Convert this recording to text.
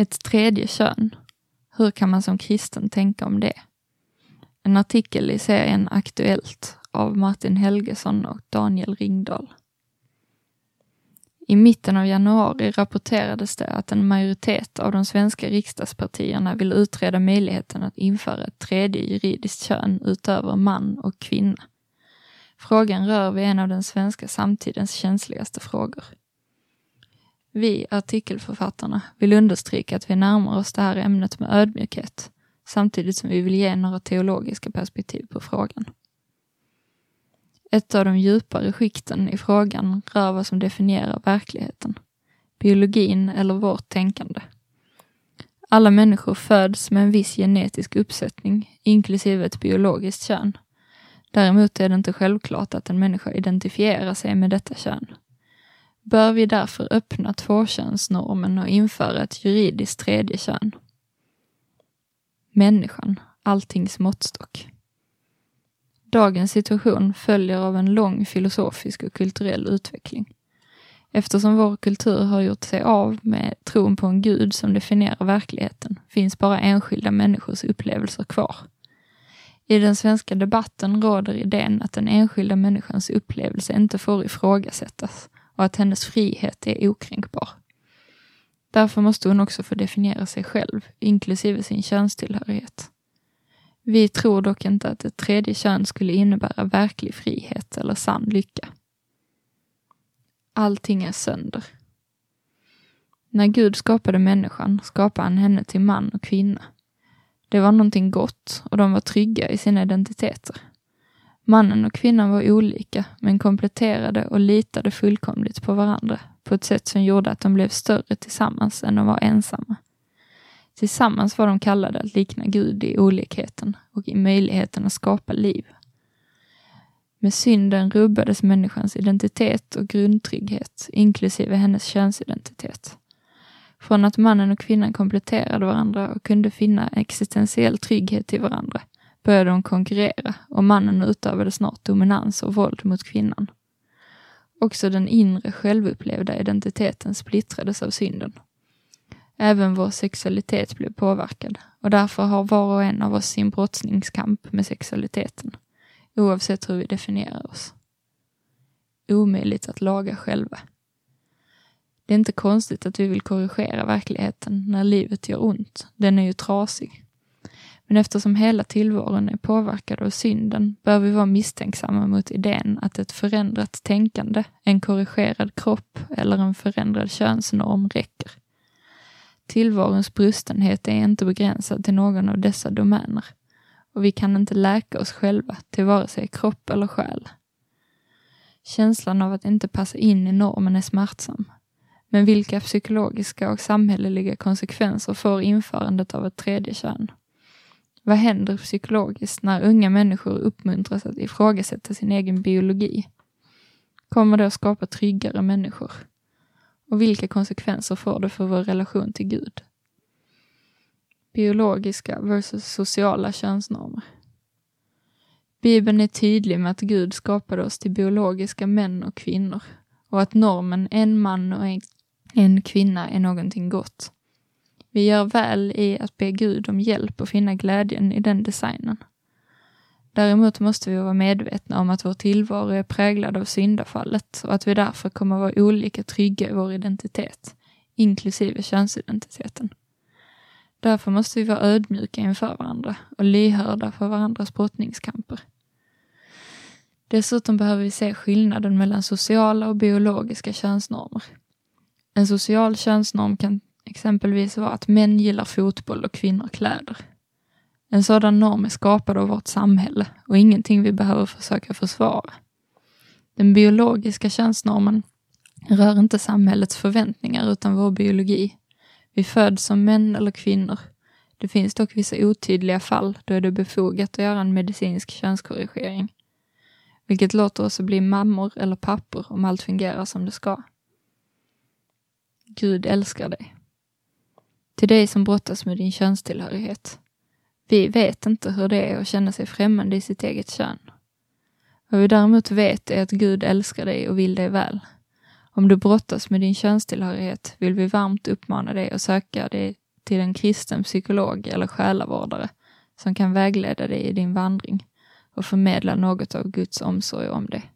Ett tredje kön. Hur kan man som kristen tänka om det? En artikel i serien Aktuellt av Martin Helgesson och Daniel Ringdahl. I mitten av januari rapporterades det att en majoritet av de svenska riksdagspartierna vill utreda möjligheten att införa ett tredje juridiskt kön utöver man och kvinna. Frågan rör vid en av den svenska samtidens känsligaste frågor. Vi, artikelförfattarna, vill understryka att vi närmar oss det här ämnet med ödmjukhet, samtidigt som vi vill ge några teologiska perspektiv på frågan. Ett av de djupare skikten i frågan rör vad som definierar verkligheten, biologin eller vårt tänkande. Alla människor föds med en viss genetisk uppsättning, inklusive ett biologiskt kön. Däremot är det inte självklart att en människa identifierar sig med detta kön. Bör vi därför öppna tvåkönsnormen och införa ett juridiskt tredje kön? Människan, alltings måttstock. Dagens situation följer av en lång filosofisk och kulturell utveckling. Eftersom vår kultur har gjort sig av med tron på en gud som definierar verkligheten finns bara enskilda människors upplevelser kvar. I den svenska debatten råder idén att den enskilda människans upplevelse inte får ifrågasättas och att hennes frihet är okränkbar. Därför måste hon också få definiera sig själv, inklusive sin könstillhörighet. Vi tror dock inte att ett tredje kön skulle innebära verklig frihet eller sann lycka. Allting är sönder. När Gud skapade människan skapade han henne till man och kvinna. Det var någonting gott och de var trygga i sina identiteter. Mannen och kvinnan var olika, men kompletterade och litade fullkomligt på varandra på ett sätt som gjorde att de blev större tillsammans än de var ensamma. Tillsammans var de kallade att likna Gud i olikheten och i möjligheten att skapa liv. Med synden rubbades människans identitet och grundtrygghet, inklusive hennes könsidentitet. Från att mannen och kvinnan kompletterade varandra och kunde finna existentiell trygghet i varandra började de konkurrera och mannen utövade snart dominans och våld mot kvinnan. Också den inre självupplevda identiteten splittrades av synden. Även vår sexualitet blev påverkad och därför har var och en av oss sin brottslingskamp med sexualiteten, oavsett hur vi definierar oss. Omöjligt att laga själva. Det är inte konstigt att vi vill korrigera verkligheten när livet gör ont. Den är ju trasig. Men eftersom hela tillvaron är påverkad av synden bör vi vara misstänksamma mot idén att ett förändrat tänkande, en korrigerad kropp eller en förändrad könsnorm räcker. Tillvarons brustenhet är inte begränsad till någon av dessa domäner och vi kan inte läka oss själva till vare sig kropp eller själ. Känslan av att inte passa in i normen är smärtsam. Men vilka psykologiska och samhälleliga konsekvenser får införandet av ett tredje kön? Vad händer psykologiskt när unga människor uppmuntras att ifrågasätta sin egen biologi? Kommer det att skapa tryggare människor? Och vilka konsekvenser får det för vår relation till Gud? Biologiska versus sociala könsnormer. Bibeln är tydlig med att Gud skapade oss till biologiska män och kvinnor och att normen en man och en, en kvinna är någonting gott. Vi gör väl i att be Gud om hjälp och finna glädjen i den designen. Däremot måste vi vara medvetna om att vår tillvaro är präglad av syndafallet och att vi därför kommer att vara olika trygga i vår identitet, inklusive könsidentiteten. Därför måste vi vara ödmjuka inför varandra och lyhörda för varandras brottningskamper. Dessutom behöver vi se skillnaden mellan sociala och biologiska könsnormer. En social könsnorm kan exempelvis var att män gillar fotboll och kvinnor kläder. En sådan norm är skapad av vårt samhälle och ingenting vi behöver försöka försvara. Den biologiska könsnormen rör inte samhällets förväntningar utan vår biologi. Vi föds som män eller kvinnor. Det finns dock vissa otydliga fall då är det befogat att göra en medicinsk könskorrigering. Vilket låter oss bli mammor eller pappor om allt fungerar som det ska. Gud älskar dig. Till dig som brottas med din könstillhörighet. Vi vet inte hur det är att känna sig främmande i sitt eget kön. Vad vi däremot vet är att Gud älskar dig och vill dig väl. Om du brottas med din könstillhörighet vill vi varmt uppmana dig att söka dig till en kristen psykolog eller själavårdare som kan vägleda dig i din vandring och förmedla något av Guds omsorg om dig.